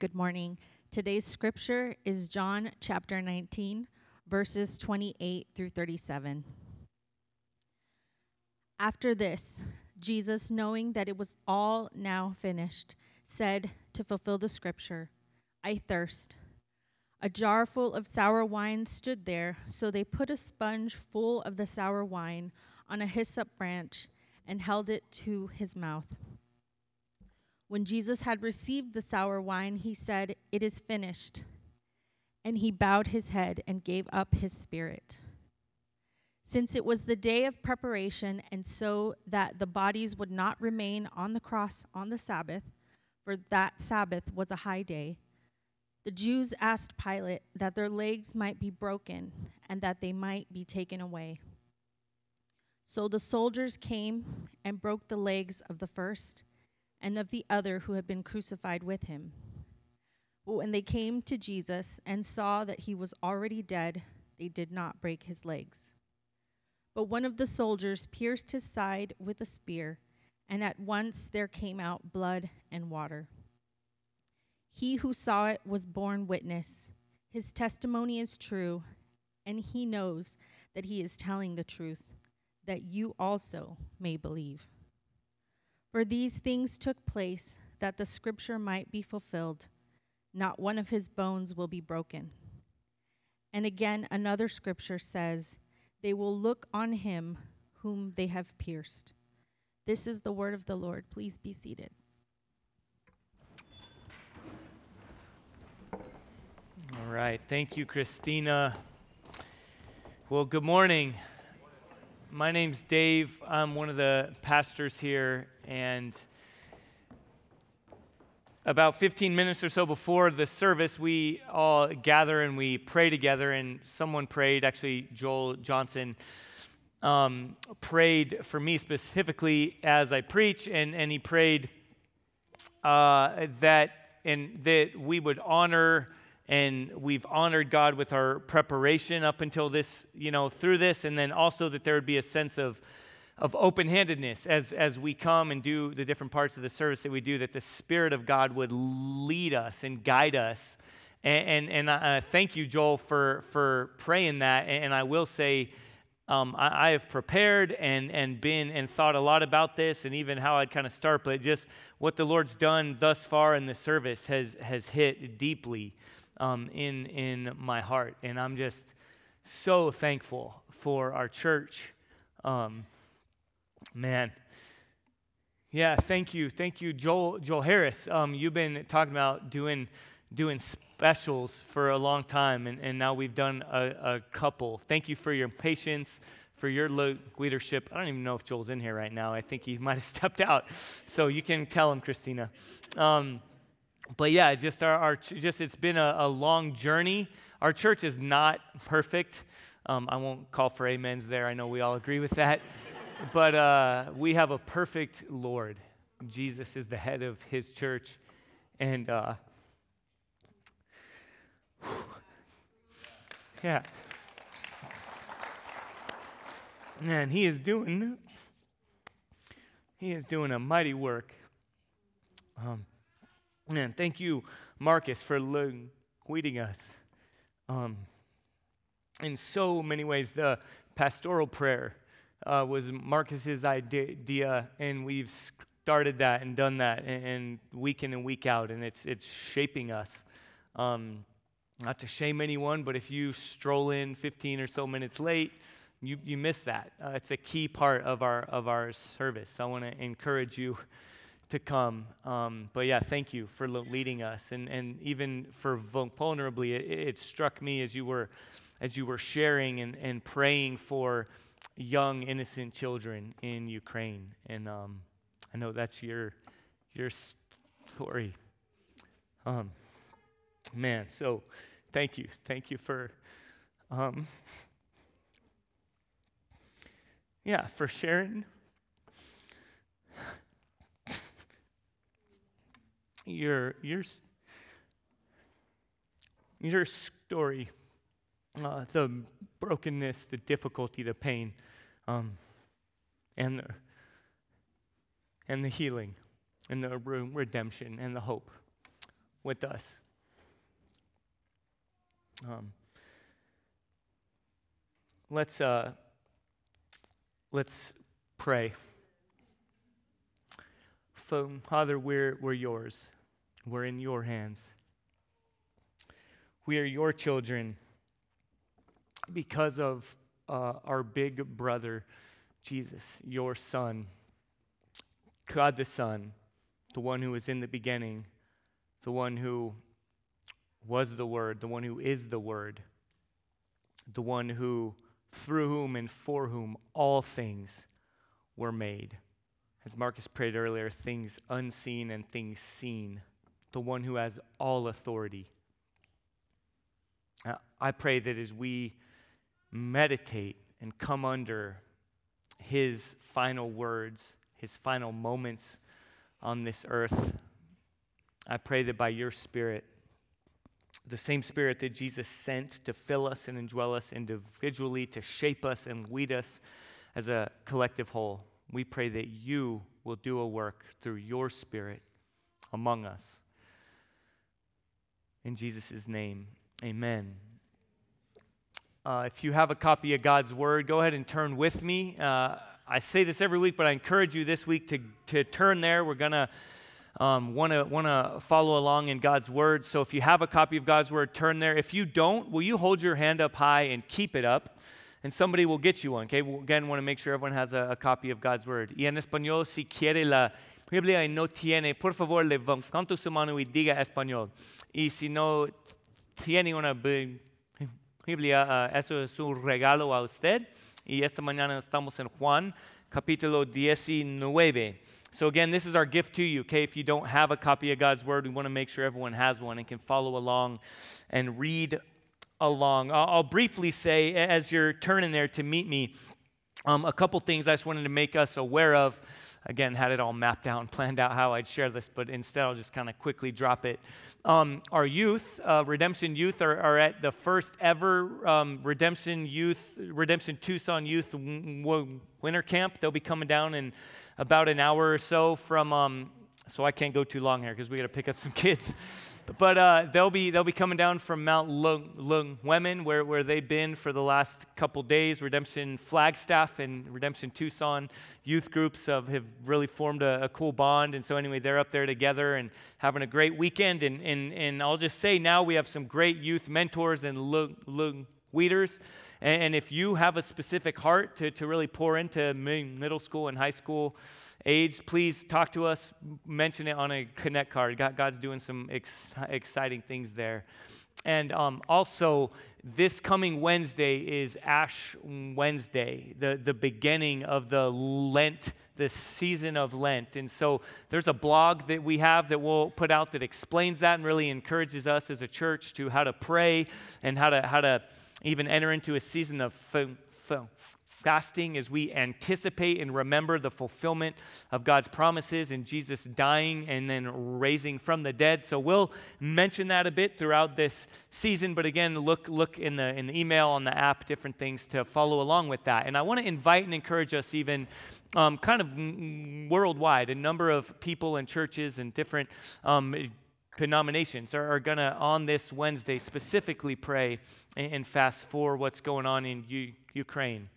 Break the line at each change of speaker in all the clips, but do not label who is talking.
Good morning. Today's scripture is John chapter 19, verses 28 through 37. After this, Jesus, knowing that it was all now finished, said to fulfill the scripture, I thirst. A jar full of sour wine stood there, so they put a sponge full of the sour wine on a hyssop branch and held it to his mouth. When Jesus had received the sour wine, he said, It is finished. And he bowed his head and gave up his spirit. Since it was the day of preparation, and so that the bodies would not remain on the cross on the Sabbath, for that Sabbath was a high day, the Jews asked Pilate that their legs might be broken and that they might be taken away. So the soldiers came and broke the legs of the first and of the other who had been crucified with him. But when they came to Jesus and saw that he was already dead, they did not break his legs. But one of the soldiers pierced his side with a spear, and at once there came out blood and water. He who saw it was borne witness. His testimony is true, and he knows that he is telling the truth, that you also may believe. For these things took place that the scripture might be fulfilled not one of his bones will be broken. And again, another scripture says, They will look on him whom they have pierced. This is the word of the Lord. Please be seated.
All right. Thank you, Christina. Well, good morning. My name's Dave. I'm one of the pastors here, and about 15 minutes or so before the service, we all gather and we pray together. And someone prayed, actually, Joel Johnson um, prayed for me specifically as I preach, and, and he prayed uh, that and that we would honor and we've honored God with our preparation up until this, you know, through this, and then also that there would be a sense of, of open handedness as, as we come and do the different parts of the service that we do, that the Spirit of God would lead us and guide us. And, and, and uh, thank you, Joel, for, for praying that. And I will say, um, I, I, have prepared and, and been and thought a lot about this and even how I'd kind of start, but just what the Lord's done thus far in the service has, has hit deeply um, in, in my heart. And I'm just so thankful for our church. Um, man. Yeah, thank you. Thank you, Joel, Joel Harris. Um, you've been talking about doing, doing specials for a long time, and, and now we've done a, a couple. Thank you for your patience, for your leadership. I don't even know if Joel's in here right now. I think he might have stepped out. So you can tell him, Christina. Um, but yeah, just our, our just it's been a, a, long journey. Our church is not perfect. Um, I won't call for amens there. I know we all agree with that. but uh, we have a perfect Lord. Jesus is the head of His church, and uh, yeah, man, He is doing He is doing a mighty work. Um, and thank you, Marcus, for leading us. Um, in so many ways, the pastoral prayer uh, was Marcus's idea, and we've started that and done that, and, and week in and week out, and it's it's shaping us. Um, not to shame anyone, but if you stroll in 15 or so minutes late, you, you miss that. Uh, it's a key part of our of our service. I want to encourage you to come. Um, but yeah, thank you for leading us, and and even for vulnerably, it, it, struck me as you were as you were sharing and, and praying for young innocent children in Ukraine, and um, I know that's your your story. Um, man, so thank you, thank you for. Um, yeah, for sharing your, your, your story, uh, the brokenness, the difficulty, the pain, um, and, the, and the healing, and the redemption, and the hope. with us. Um, let's uh, let's pray. Father, we're, we're yours. We're in your hands. We are your children because of uh, our big brother, Jesus, your son, God the Son, the one who was in the beginning, the one who was the Word, the one who is the Word, the one who, through whom and for whom all things were made. As Marcus prayed earlier, things unseen and things seen, the one who has all authority. Uh, I pray that as we meditate and come under his final words, his final moments on this earth, I pray that by your Spirit, the same Spirit that Jesus sent to fill us and indwell us individually, to shape us and lead us as a collective whole, we pray that you will do a work through your Spirit among us. In Jesus' name, amen. Uh, if you have a copy of God's Word, go ahead and turn with me. Uh, I say this every week, but I encourage you this week to, to turn there. We're going to um, want to want to follow along in God's word. So if you have a copy of God's word, turn there. If you don't, will you hold your hand up high and keep it up? And somebody will get you one. Okay. Well, again, want to make sure everyone has a, a, copy of God's word. Y en español, si quiere la Biblia y no tiene, por favor, levanta su mano y diga español. Y si no tiene una Biblia, uh, eso es un regalo a usted. Y esta mañana estamos en Juan, capítulo 19. So, again, this is our gift to you, okay? If you don't have a copy of God's Word, we want to make sure everyone has one and can follow along and read along. I'll, briefly say, as you're turning there to meet me, um, a couple things I just wanted to make us aware of. Again, had it all mapped out and planned out how I'd share this, but instead I'll just kind of quickly drop it. Um, our youth, uh, Redemption Youth, are, are, at the first ever um, Redemption Youth, Redemption Tucson Youth w- w- Winter Camp. They'll be coming down in about an hour or so from, um, so I can't go too long here because we got to pick up some kids. But uh, they'll, be, they'll be coming down from Mount Lung, Women, where, where they've been for the last couple days. Redemption Flagstaff and Redemption Tucson youth groups have, have really formed a, a, cool bond. And so, anyway, they're up there together and having a great weekend. And, and, and I'll just say now we have some great youth mentors and Lung, Lung leaders. And, if you have a specific heart to, to really pour into middle school and high school age, please talk to us, mention it on a Connect card. God, God's doing some ex- exciting things there. And um, also, this coming Wednesday is Ash Wednesday, the, the beginning of the Lent, the season of Lent. And so there's a blog that we have that we'll put out that explains that and really encourages us as a church to how to pray and how to, how to even enter into a season of fasting as we anticipate and remember the fulfillment of God's promises and Jesus dying and then raising from the dead. So we'll mention that a bit throughout this season. But again, look look in the in the email on the app, different things to follow along with that. And I want to invite and encourage us even. Um, kind of worldwide, a number of people and churches and different um, denominations are, are going to, on this Wednesday, specifically pray and, and, fast for what's going on in U- Ukraine.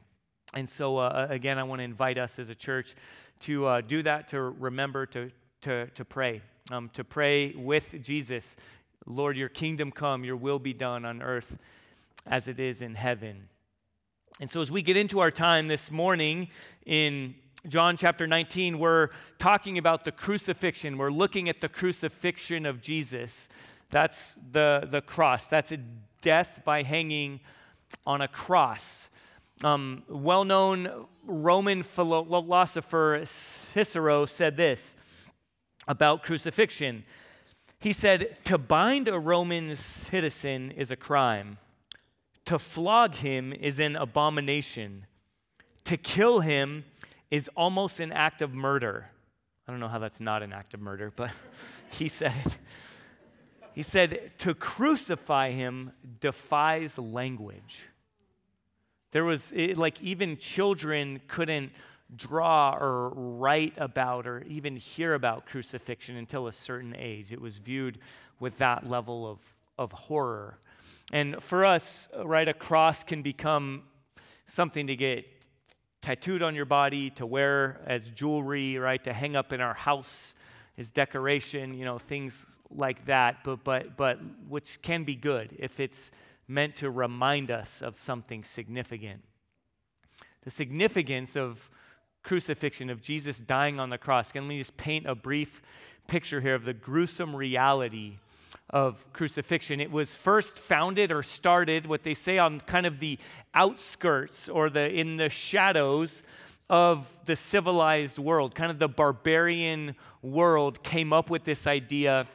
And so, uh, again, I want to invite us as a church to uh, do that, to remember to, to, to pray, um, to pray with Jesus. Lord, your kingdom come, your will be done on earth as it is in heaven. And so, as we get into our time this morning in John chapter 19, we're talking about the crucifixion. We're looking at the crucifixion of Jesus. That's the, the cross. That's a death by hanging on a cross. Um, well known Roman philosopher Cicero said this about crucifixion. He said, To bind a Roman citizen is a crime, to flog him is an abomination, to kill him is almost an act of murder. I don't know how that's not an act of murder, but he said it. He said, to crucify him defies language. There was, it, like, even children couldn't draw or write about or even hear about crucifixion until a certain age. It was viewed with that level of, of horror. And for us, right, a cross can become something to get tattooed on your body, to wear as jewelry, right, to hang up in our house as decoration, you know, things like that, but, but, but which can be good if it's meant to remind us of something significant. The significance of crucifixion, of Jesus dying on the cross. Can we just paint a brief picture here of the gruesome reality of crucifixion. It was first founded or started, what they say, on kind of the outskirts or the in the shadows of the civilized world. Kind of the barbarian world came up with this idea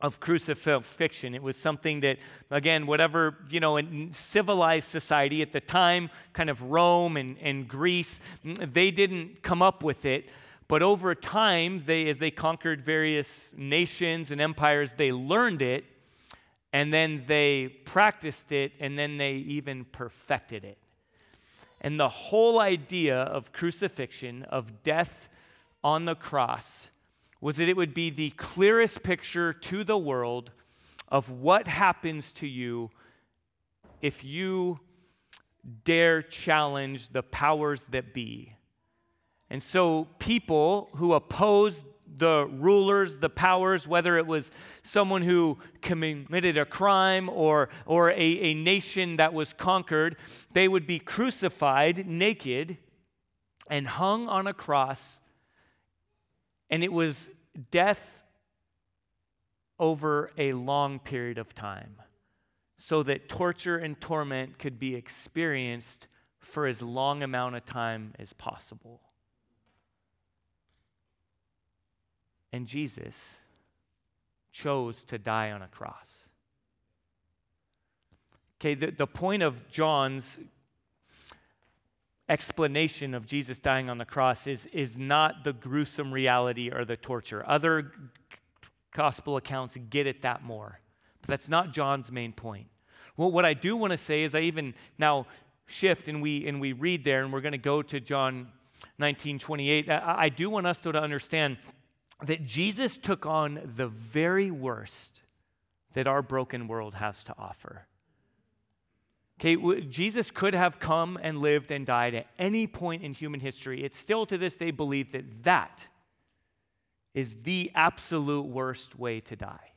of crucifixion. It was something that, again, whatever, you know, in civilized society at the time, kind of Rome and, and Greece, they didn't come up with it. But over time, they, as they conquered various nations and empires, they learned it, and then they practiced it, and then they even perfected it. And the whole idea of crucifixion, of death on the cross, was that it would be the clearest picture to the world of what happens to you if you dare challenge the powers that be and so, people who opposed the rulers, the powers, whether it was someone who committed a crime or, or a, a nation that was conquered, they would be crucified naked and hung on a cross. And it was death over a long period of time so that torture and torment could be experienced for as long amount of time as possible. And Jesus chose to die on a cross. Okay, the, the point of John's explanation of Jesus dying on the cross is, is not the gruesome reality or the torture. Other gospel accounts get at that more. But that's not John's main point. Well, what I do want to say is I even now shift and we and we read there, and we're going to go to John 19, 28. I, I do want us though to understand that Jesus took on the very worst that our broken world has to offer. Okay, Jesus could have come and lived and died at any point in human history. It's still to this day believed that that is the absolute worst way to die.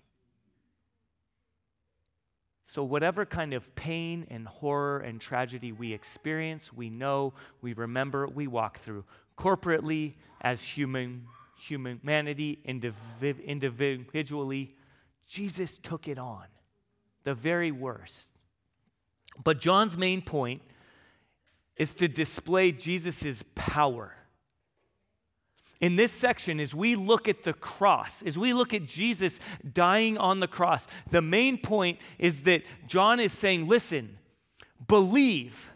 So, whatever kind of pain and horror and tragedy we experience, we know, we remember, we walk through corporately as human humanity individually, Jesus took it on, the very worst. But John's main point is to display Jesus' power. In this section, as we look at the cross, as we look at Jesus dying on the cross, the main point is that John is saying, listen, believe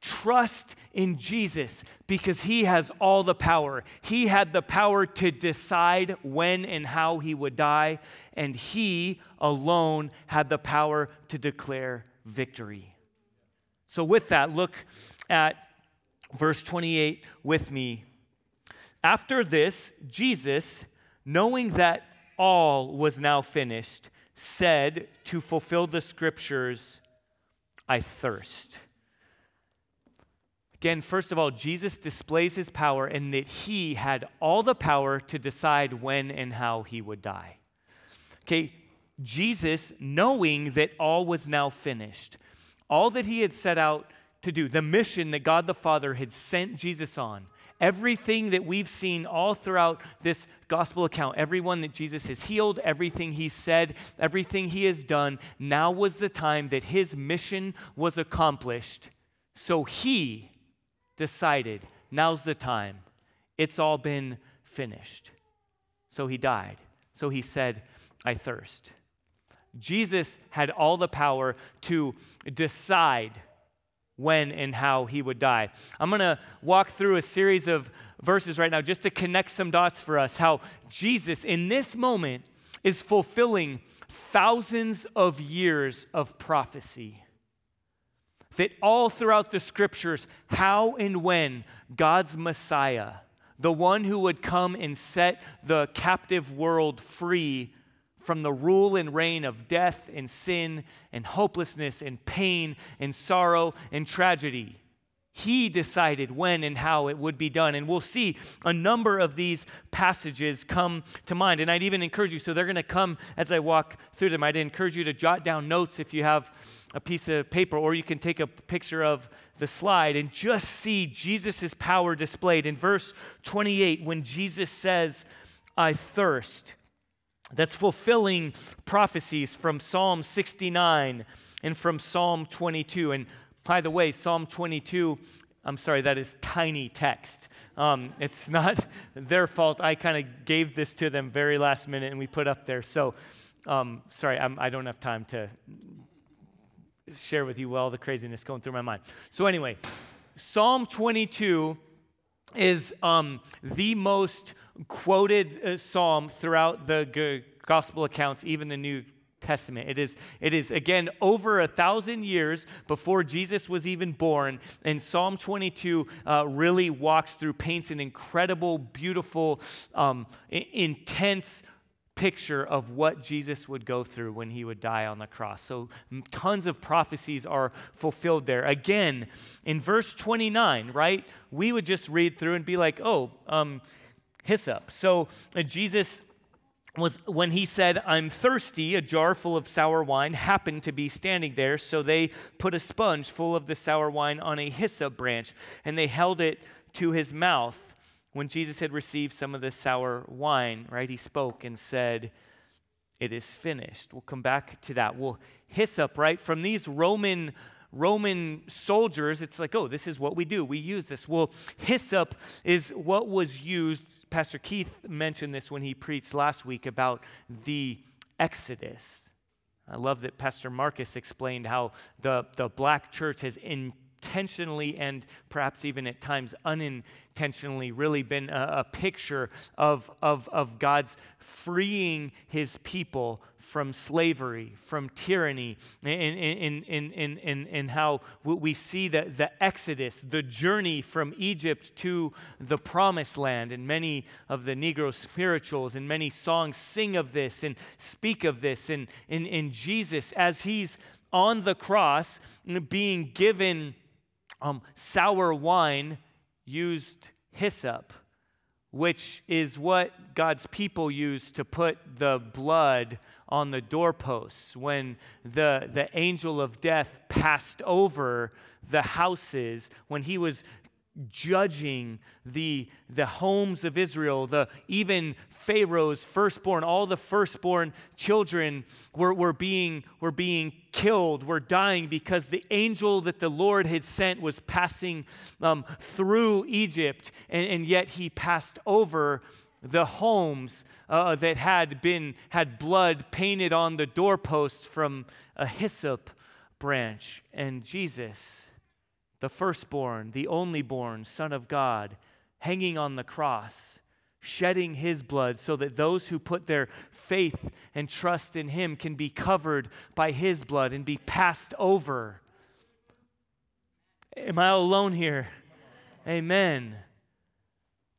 Trust in Jesus because he has all the power. He had the power to decide when and how he would die, and he alone had the power to declare victory. So, with that, look at verse 28 with me. After this, Jesus, knowing that all was now finished, said to fulfill the scriptures, I thirst. Again, first of all, Jesus displays his power in that he had all the power to decide when and how he would die. Okay, Jesus, knowing that all was now finished, all that he had set out to do, the mission that God the Father had sent Jesus on, everything that we've seen all throughout this gospel account, everyone that Jesus has healed, everything he said, everything he has done, now was the time that his mission was accomplished. So he decided, now's the time. It's all been finished. So he died. So he said, I thirst. Jesus had all the power to decide when and how he would die. I'm going to walk through a series of verses right now just to connect some dots for us. How Jesus, in this moment, is fulfilling thousands of years of prophecy that all throughout the scriptures, how and when God's Messiah, the one who would come and set the captive world free from the rule and reign of death and sin and hopelessness and pain and sorrow and tragedy. He decided when and how it would be done. And we'll see a number of these passages come to mind. And I'd even encourage you, so they're going to come as I walk through them. I'd encourage you to jot down notes if you have a piece of paper, or you can take a picture of the slide and just see Jesus' power displayed. In verse 28, when Jesus says, I thirst, that's fulfilling prophecies from Psalm 69 and from Psalm 22. And by the way, Psalm 22, I'm sorry, that is tiny text. Um, it's not their fault. I kind of gave this to them very last minute and we put up there. So, um, sorry, I'm, I do not have time to share with you all the craziness going through my mind. So, anyway, Psalm 22 is um, the most quoted uh, psalm throughout the g- gospel accounts, even the New Testament. It is, it is, again, over a thousand years before Jesus was even born. And Psalm 22 uh, really walks through, paints an incredible, beautiful, um, intense picture of what Jesus would go through when he would die on the cross. So tons of prophecies are fulfilled there. Again, in verse 29, right, we would just read through and be like, oh, um, hyssop. So uh, Jesus was when he said, I'm thirsty, a jar full of sour wine happened to be standing there. So they put a sponge full of the sour wine on a hyssop branch and they held it to his mouth. When Jesus had received some of the sour wine, right, he spoke and said, It is finished. We'll come back to that. Well, hyssop, right, from these Roman Roman soldiers, it's like, oh, this is what we do. We use this. Well, hyssop is what was used. Pastor Keith mentioned this when he preached last week about the Exodus. I love that Pastor Marcus explained how the, the black church has intentionally and perhaps even at times unintentionally really been a, a picture of, of, of God's freeing his people from slavery, from tyranny, and, and, and, and, and, how we see the, the exodus, the journey from Egypt to the promised land. And many of the Negro spirituals and many songs sing of this and speak of this. And in Jesus, as he's on the cross, being given um, sour wine, used hyssop which is what God's people used to put the blood on the doorposts. When the, the angel of death passed over the houses, when he was judging the, the homes of Israel, the even Pharaoh's firstborn, all the firstborn children were, were, being, were being killed, were dying because the angel that the Lord had sent was passing um, through Egypt, and, and yet he passed over the homes uh, that had been had blood painted on the doorposts from a hyssop branch. And jesus the firstborn the only born son of god hanging on the cross shedding his blood so that those who put their faith and trust in him can be covered by his blood and be passed over. Am i alone here? Amen.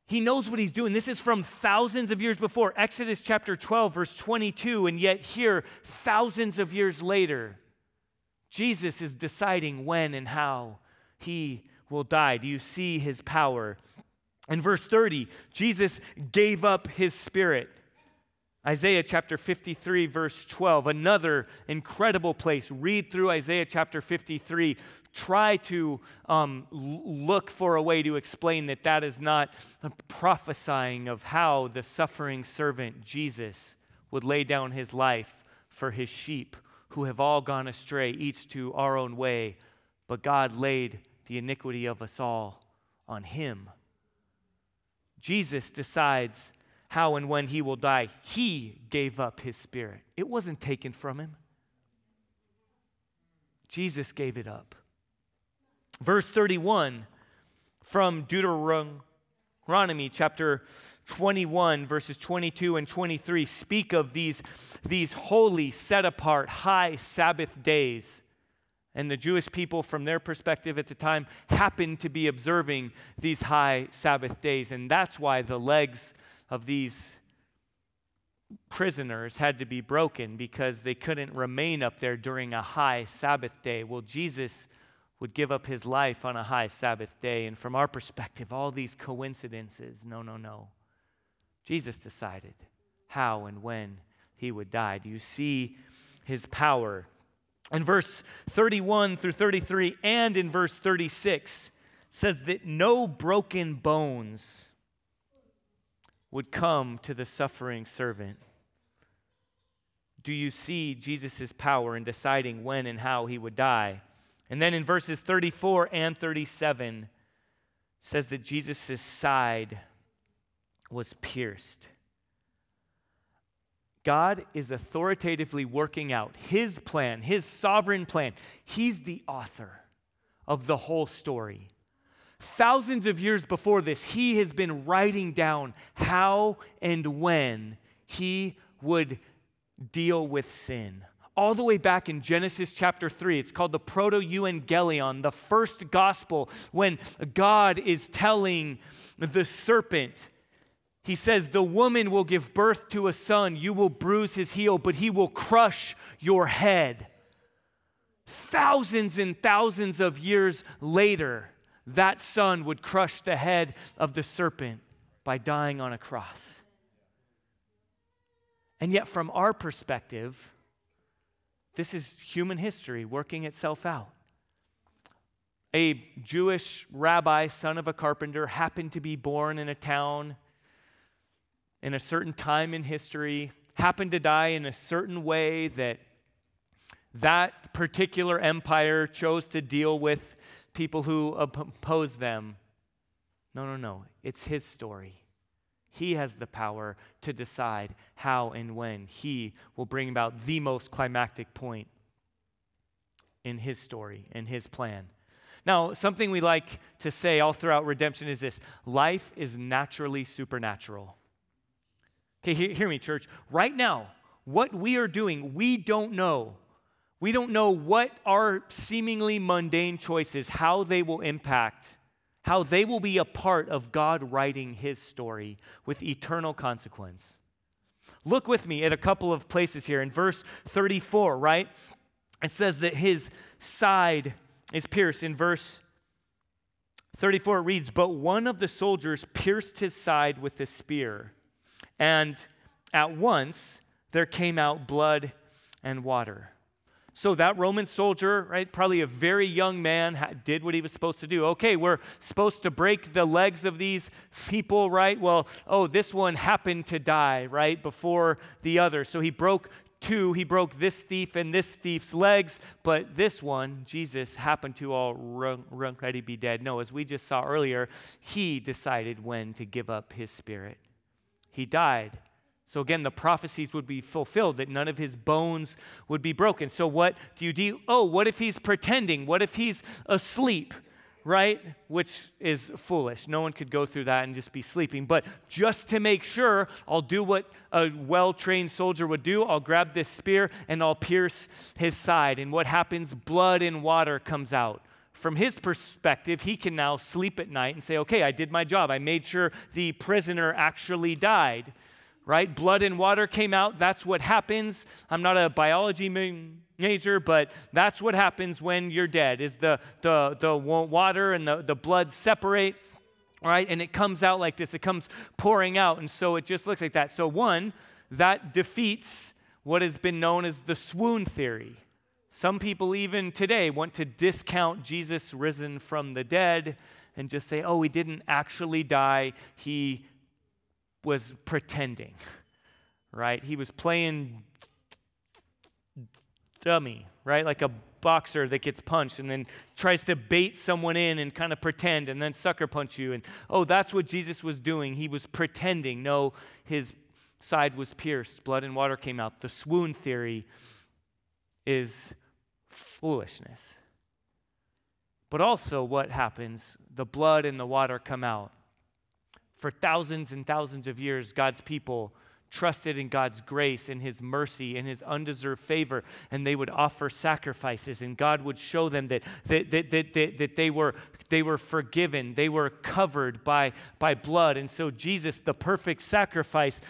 He knows what he's doing. This is from thousands of years before, Exodus chapter 12, verse 22, and yet here, thousands of years later, Jesus is deciding when and how he will die. Do you see his power? In verse 30, Jesus gave up his spirit. Isaiah chapter 53, verse 12, another incredible place. Read through Isaiah chapter 53 try to um, look for a way to explain that that is not prophesying of how the suffering servant Jesus would lay down his life for his sheep who have all gone astray, each to our own way, but God laid the iniquity of us all on him. Jesus decides how and when he will die. He gave up his spirit, it wasn't taken from him. Jesus gave it up. Verse 31 from Deuteronomy chapter 21, verses 22 and 23 speak of these, these holy, set apart, high Sabbath days And the Jewish people, from their perspective at the time, happened to be observing these high Sabbath days. And that's why the legs of these prisoners had to be broken because they couldn't remain up there during a high Sabbath day. Well, Jesus would give up his life on a high Sabbath day. And from our perspective, all these coincidences no, no, no. Jesus decided how and when he would die. Do you see his power? In verse 31 through 33 and in verse 36 says that no broken bones would come to the suffering servant. Do you see Jesus' power in deciding when and how he would die? And then in verses 34 and 37 says that Jesus' side was pierced. God is authoritatively working out his plan, his sovereign plan. He's the author of the whole story. Thousands of years before this, he has been writing down how and when he would deal with sin. All the way back in Genesis chapter 3, it's called the Proto Evangelion, the first gospel, when God is telling the serpent, he says, The woman will give birth to a son. You will bruise his heel, but he will crush your head. Thousands and thousands of years later, that son would crush the head of the serpent by dying on a cross. And yet, from our perspective, this is human history working itself out. A Jewish rabbi, son of a carpenter, happened to be born in a town in a certain time in history, happened to die in a certain way that that particular empire chose to deal with people who oppose them. No, no, no. It's his story. He has the power to decide how and when he will bring about the most climactic point in his story, in his plan. Now, something we like to say all throughout redemption is this life is naturally supernatural. Okay, hear, hear me, church. Right now, what we are doing, we don't know. We don't know what our seemingly mundane choices, how they will impact, how they will be a part of God writing his story with eternal consequence. Look with me at a couple of places here. In verse 34, right? It says that his side is pierced. In verse 34, it reads, But one of the soldiers pierced his side with a spear and at once there came out blood and water. So that Roman soldier, right, probably a very young man, did what he was supposed to do. Okay, we're supposed to break the legs of these people, right? Well, oh, this one happened to die, right, before the other. So he broke two. He broke this thief and this thief's legs, but this one, Jesus, happened to already be dead. No, as we just saw earlier, he decided when to give up his spirit he died. So again, the prophecies would be fulfilled that none of his bones would be broken. So what do you do? Oh, what if he's pretending? What if he's asleep? Right? Which is foolish. No one could go through that and just be sleeping. But just to make sure, I'll do what a well trained soldier would do. I'll grab this spear and I'll pierce his side. And what happens? Blood and water comes out from his perspective, he can now sleep at night and say, okay, I did my job. I made sure the prisoner actually died, right? Blood and water came out. That's what happens. I'm not a biology major, but that's what happens when you're dead is the, the, the water and the, the blood separate, right? And it comes out like this. It comes pouring out. And so it just looks like that. So one, that defeats what has been known as the swoon theory some people, even today, want to discount Jesus risen from the dead and just say, oh, he didn't actually die, he was pretending, right? He was playing dummy, right? Like a boxer that gets punched and then tries to bait someone in and kind of pretend and then sucker punch you. And oh, that's what Jesus was doing. He was pretending. No, his side was pierced, blood and water came out. The swoon theory is foolishness. But also, what happens? The blood and the water come out. For thousands and thousands of years, God's people trusted in God's grace and His mercy and His undeserved favor, and they would offer sacrifices, and God would show them that, that, that, that, that, that they, were, they were forgiven, they were covered by, by blood. And so, Jesus, the perfect sacrifice,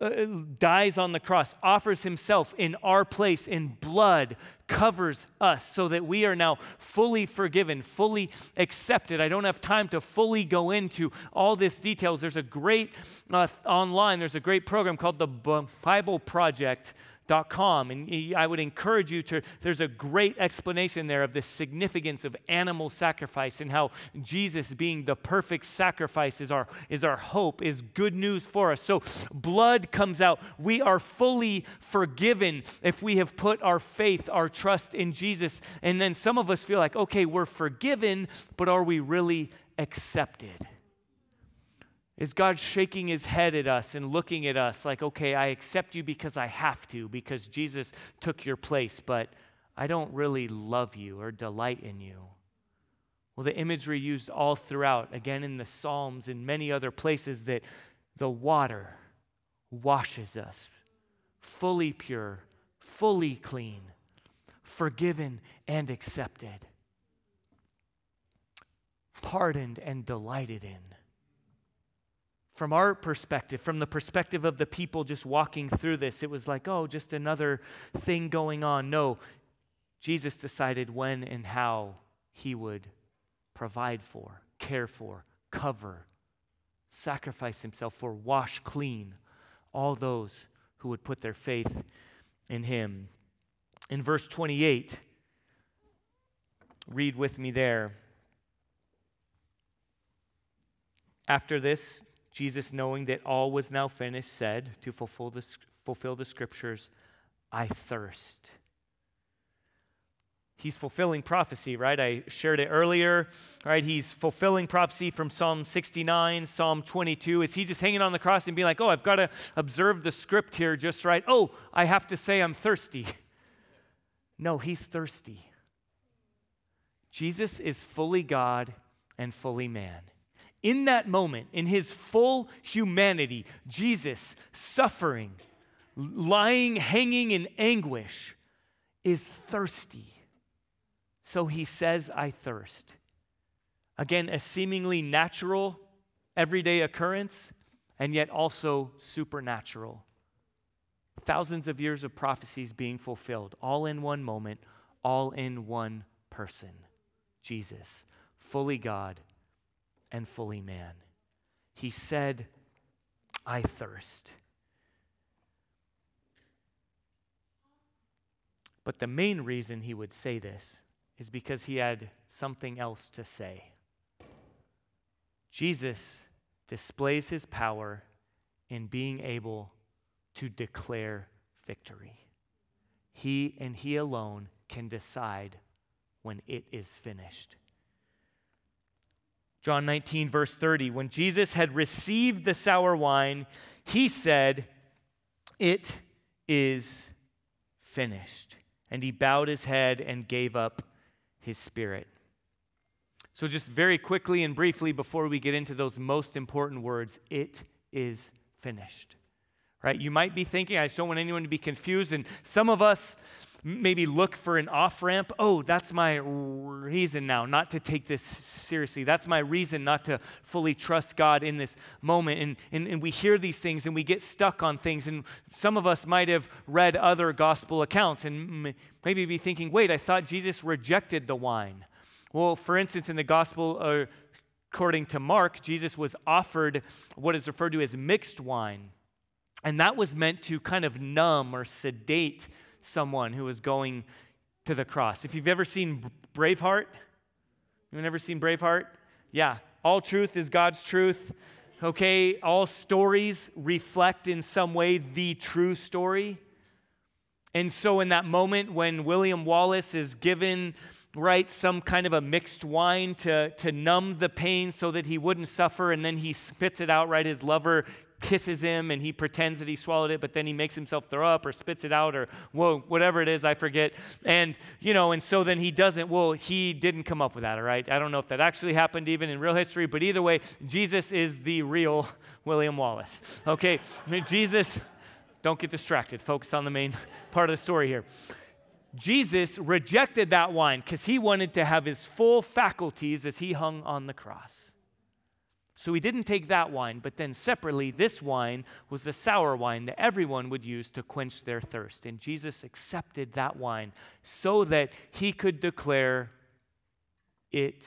uh, dies on the cross, offers himself in our place in blood, covers us so that we are now fully forgiven, fully accepted. I don't have time to fully go into all this details. There's a great uh, online, there's a great program called the Bible Project Com. And I would encourage you to, there's a great explanation there of the significance of animal sacrifice and how Jesus being the perfect sacrifice is our, is our hope, is good news for us. So blood comes out. We are fully forgiven if we have put our faith, our trust in Jesus. And then some of us feel like, okay, we're forgiven, but are we really accepted? Is God shaking his head at us and looking at us like, okay, I accept you because I have to, because Jesus took your place, but I don't really love you or delight in you? Well, the imagery used all throughout, again in the Psalms and many other places, that the water washes us fully pure, fully clean, forgiven and accepted, pardoned and delighted in from our perspective, from the perspective of the people just walking through this, it was like, oh, just another thing going on. No, Jesus decided when and how he would provide for, care for, cover, sacrifice himself for, wash clean all those who would put their faith in him. In verse 28, read with me there. After this, Jesus, knowing that all was now finished, said to fulfill the, fulfill the scriptures, I thirst. He's fulfilling prophecy, right? I shared it earlier, right? He's fulfilling prophecy from Psalm 69, Psalm 22. Is he just hanging on the cross and being like, oh, I've got to observe the script here just right? Oh, I have to say I'm thirsty. No, he's thirsty. Jesus is fully God and fully man in that moment, in his full humanity, Jesus suffering, lying, hanging in anguish, is thirsty. So he says, I thirst. Again, a seemingly natural, everyday occurrence, and yet also supernatural. Thousands of years of prophecies being fulfilled, all in one moment, all in one person Jesus, fully God and fully man. He said, I thirst. But the main reason he would say this is because he had something else to say. Jesus displays his power in being able to declare victory. He and he alone can decide when it is finished. John 19, verse 30. When Jesus had received the sour wine, he said, It is finished. And he bowed his head and gave up his spirit. So, just very quickly and briefly before we get into those most important words, it is finished. Right? You might be thinking, I just don't want anyone to be confused. And some of us, maybe look for an off ramp. Oh, that's my reason now not to take this seriously. That's my reason not to fully trust God in this moment. And, and, and we hear these things and we get stuck on things. And some of us might have read other gospel accounts and maybe be thinking, wait, I thought Jesus rejected the wine. Well, for instance, in the gospel, uh, according to Mark, Jesus was offered what is referred to as mixed wine. And that was meant to kind of numb or sedate someone who was going to the cross. If you've ever seen Braveheart, you've ever seen Braveheart? Yeah, all truth is God's truth. Okay, all stories reflect in some way the true story. And so, in that moment when William Wallace is given, right, some kind of a mixed wine to, to numb the pain so that he wouldn't suffer, and then he spits it out, right? His lover kisses him and he pretends that he swallowed it, but then he makes himself throw up or spits it out or whoa, whatever it is, I forget. And, you know, and so then he doesn't, well, he didn't come up with that, all right? I don't know if that actually happened even in real history, but either way, Jesus is the real William Wallace, okay? Jesus don't get distracted. Focus on the main part of the story here. Jesus rejected that wine because he wanted to have his full faculties as he hung on the cross. So he didn't take that wine, but then separately, this wine was the sour wine that everyone would use to quench their thirst. And Jesus accepted that wine so that he could declare, It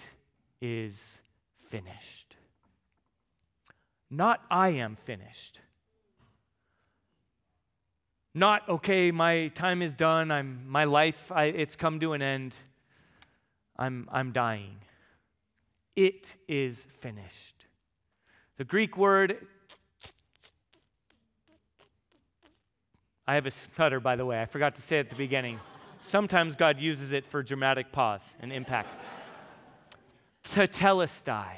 is finished. Not, I am finished. Not, okay, my time is done, I'm, my life, I, it's come to an end, I'm, I'm dying. It is finished. The Greek word, I have a stutter, by the way. I forgot to say at the beginning. Sometimes God uses it for dramatic pause and impact. Tetelestai.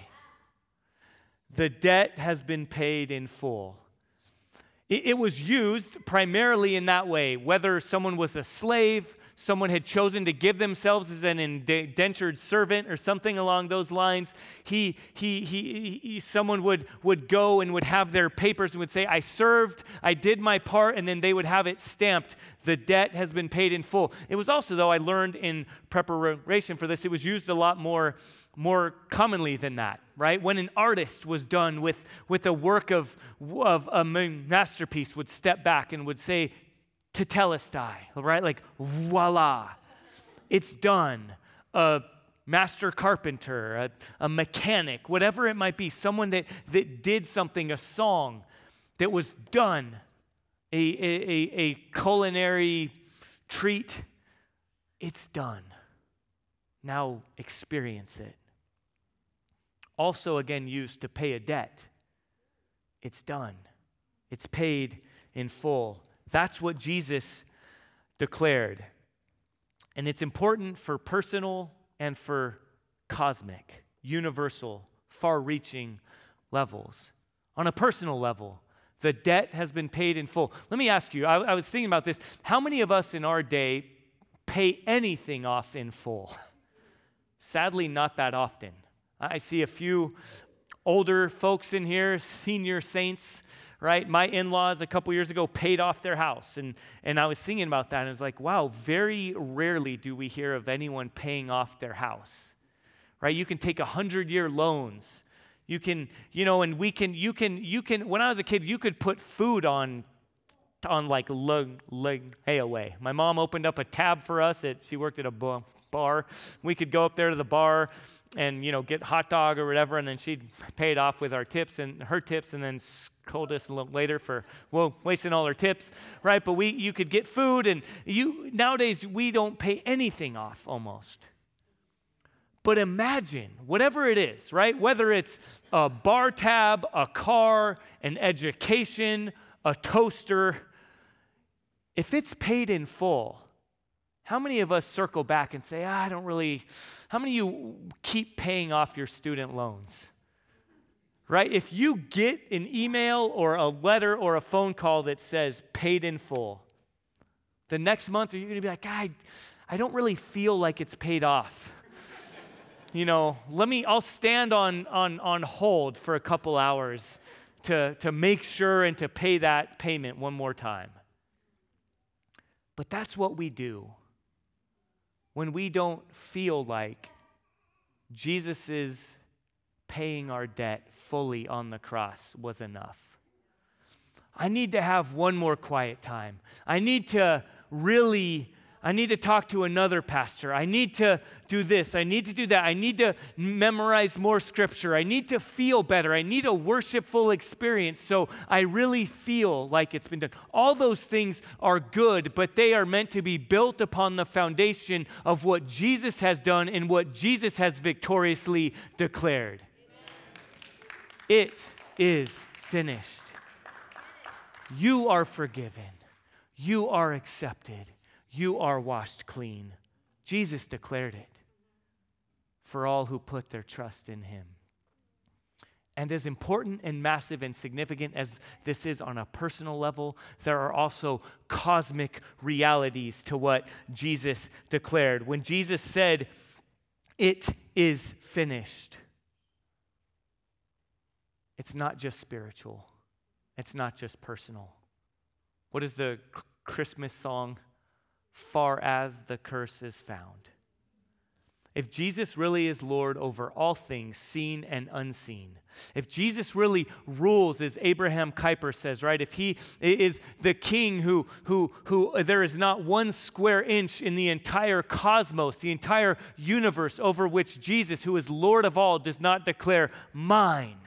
The debt has been paid in full. It, it was used primarily in that way, whether someone was a slave someone had chosen to give themselves as an indentured servant or something along those lines, he, he, he, he, someone would, would go and would have their papers and would say, I served, I did my part, and then they would have it stamped. The debt has been paid in full. It was also, though, I learned in preparation for this, it was used a lot more, more commonly than that, right? When an artist was done with, with a work of, of a masterpiece, would step back and would say, tetelestai, right? Like, voila, it's done. A master carpenter, a, a mechanic, whatever it might be, someone that, that did something, a song that was done, a, a, a culinary treat, it's done. Now experience it. Also, again, used to pay a debt. It's done. It's paid in full. That's what Jesus declared. And it's important for personal and for cosmic, universal, far reaching levels. On a personal level, the debt has been paid in full. Let me ask you, I, I, was thinking about this. How many of us in our day pay anything off in full? Sadly, not that often. I see a few older folks in here, senior saints right? My in laws a couple years ago paid off their house. And, and I was thinking about that, and I was like, wow, very rarely do we hear of anyone paying off their house, right? You can take a 100 year loans. You can, you know, and we can, you can, you can, when I was a kid, you could put food on on like leg, leg away. My mom opened up a tab for us. At, she worked at a bar. We could go up there to the bar and you know get hot dog or whatever, and then she'd pay it off with our tips and her tips, and then scold us a little later for well wasting all our tips, right? But we you could get food, and you nowadays we don't pay anything off almost. But imagine whatever it is, right? Whether it's a bar tab, a car, an education, a toaster, if it's paid in full, how many of us circle back and say, ah, I don't really, how many of you keep paying off your student loans? Right? If you get an email or a letter or a phone call that says paid in full, the next month you're you going to be like, I, I don't really feel like it's paid off. you know, let me, I'll stand on, on, on hold for a couple hours to, to make sure and to pay that payment one more time. But that's what we do when we don't feel like Jesus paying our debt fully on the cross was enough. I need to have one more quiet time. I need to really I need to talk to another pastor. I need to do this. I need to do that. I need to memorize more scripture. I need to feel better. I need a worshipful experience so I really feel like it's been done. All those things are good, but they are meant to be built upon the foundation of what Jesus has done and what Jesus has victoriously declared. It is finished. You are forgiven. You are accepted you are washed clean. Jesus declared it for all who put their trust in him. And as important and massive and significant as this is on a personal level, there are also cosmic realities to what Jesus declared. When Jesus said, It is finished, it's not just spiritual, it's not just personal, What is the Christmas song? Far as the curse is found. If Jesus really is Lord over all things, seen and unseen, if Jesus really rules, as Abraham Kuyper says, right? If he is the king who, who, who there is not one square inch in the entire cosmos, the entire universe over which Jesus, who is Lord of all, does not declare mine,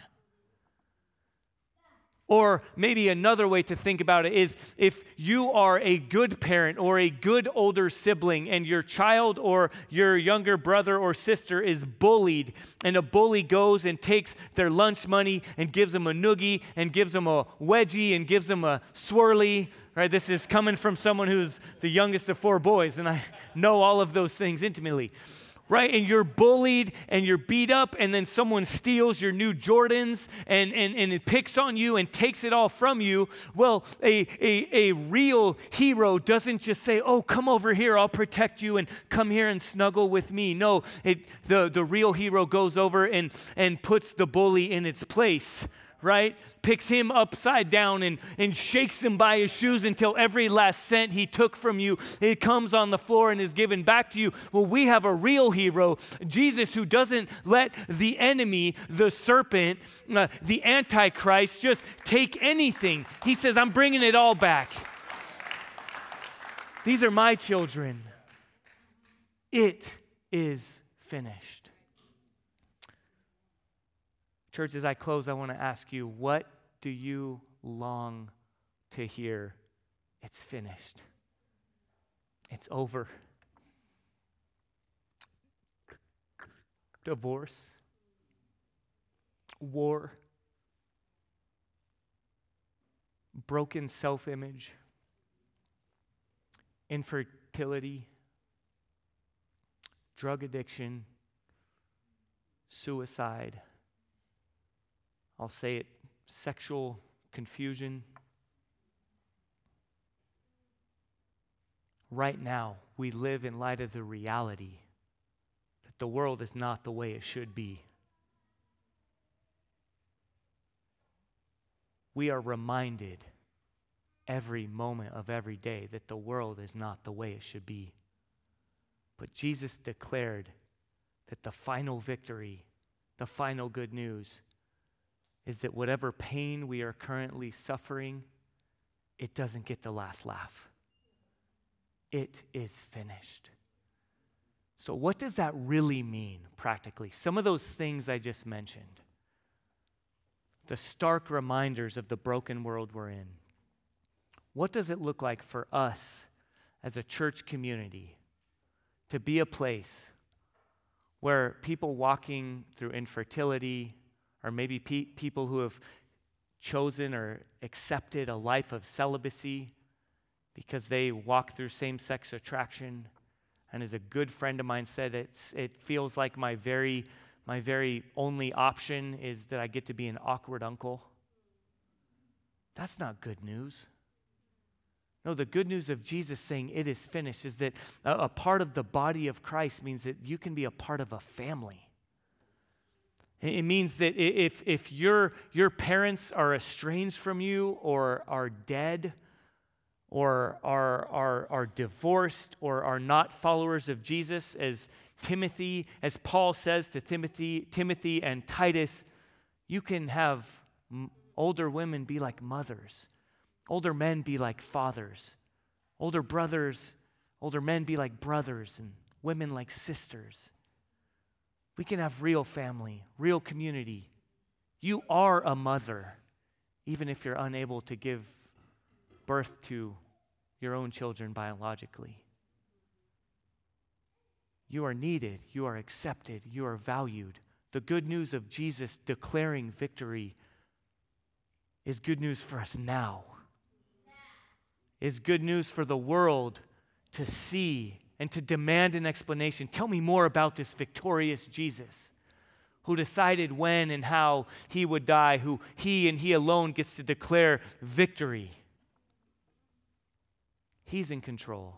or maybe another way to think about it is if you are a good parent or a good older sibling and your child or your younger brother or sister is bullied, and a bully goes and takes their lunch money and gives them a noogie and gives them a wedgie and gives them a swirly, right? This is coming from someone who's the youngest of four boys, and I know all of those things intimately right? And you're bullied and you're beat up, and then someone steals your new Jordans and, and, and it picks on you and takes it all from you. Well, a, a, a real hero doesn't just say, Oh, come over here, I'll protect you, and come here and snuggle with me. No, it, the, the real hero goes over and, and puts the bully in its place right? Picks him upside down and, and shakes him by his shoes until every last cent he took from you, it comes on the floor and is given back to you. Well, we have a real hero, Jesus, who doesn't let the enemy, the serpent, uh, the Antichrist, just take anything. He says, I'm bringing it all back. These are my children. It is finished. Church, as I close, I want to ask you what do you long to hear? It's finished, it's over. Divorce, war, broken self image, infertility, drug addiction, suicide I'll say it sexual confusion. Right now, we live in light of the reality that the world is not the way it should be. We are reminded every moment of every day that the world is not the way it should be. But Jesus declared that the final victory, the final good news, is that whatever pain we are currently suffering, it doesn't get the last laugh. It is finished. So, what does that really mean practically? Some of those things I just mentioned, the stark reminders of the broken world we're in. What does it look like for us as a church community to be a place where people walking through infertility, or maybe pe- people who have chosen or accepted a life of celibacy because they walk through same sex attraction. And as a good friend of mine said, it's, it feels like my very, my very only option is that I get to be an awkward uncle. That's not good news. No, the good news of Jesus saying it is finished is that a, a part of the body of Christ means that you can be a part of a family. It means that if, if your, your parents are estranged from you or are dead or are, are, are divorced or are not followers of Jesus, as Timothy, as Paul says to Timothy, Timothy and Titus, you can have older women be like mothers, older men be like fathers, older brothers, older men be like brothers, and women like sisters. We can have real family, real community. You are a mother, even if you're unable to give birth to your own children biologically. You are needed, you are accepted, you are valued. The good news of Jesus declaring victory is good news for us now. Is good news for the world to see and to demand an explanation. Tell me more about this victorious Jesus who decided when and how he would die, who he and he alone gets to declare victory. He's in control.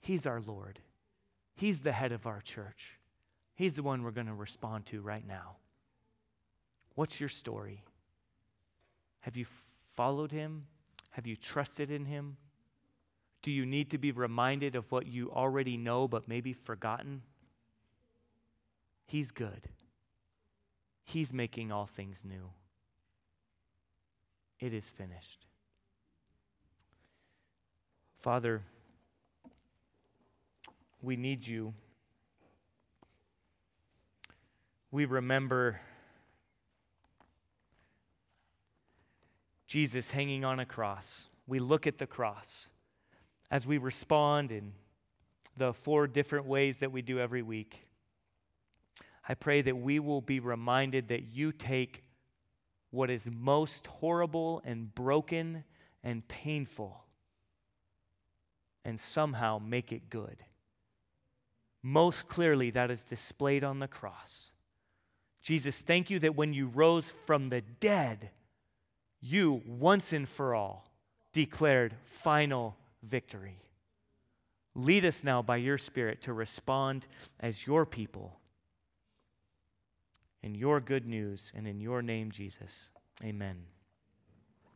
He's our Lord. He's the head of our church. He's the one we're going to respond to right now. What's your story? Have you followed him? Have you trusted in Him? Do you need to be reminded of what you already know but maybe forgotten? He's good. He's making all things new. It is finished. Father, we need you. We remember Jesus hanging on a cross. We look at the cross as we respond in the four different ways that we do every week. I pray that we will be reminded that you take what is most horrible and broken and painful and somehow make it good. Most clearly, that is displayed on the cross. Jesus, thank you that when you rose from the dead, you once and for all declared final victory. Lead us now by your Spirit to respond as your people. In your good news and in your name, Jesus. Amen.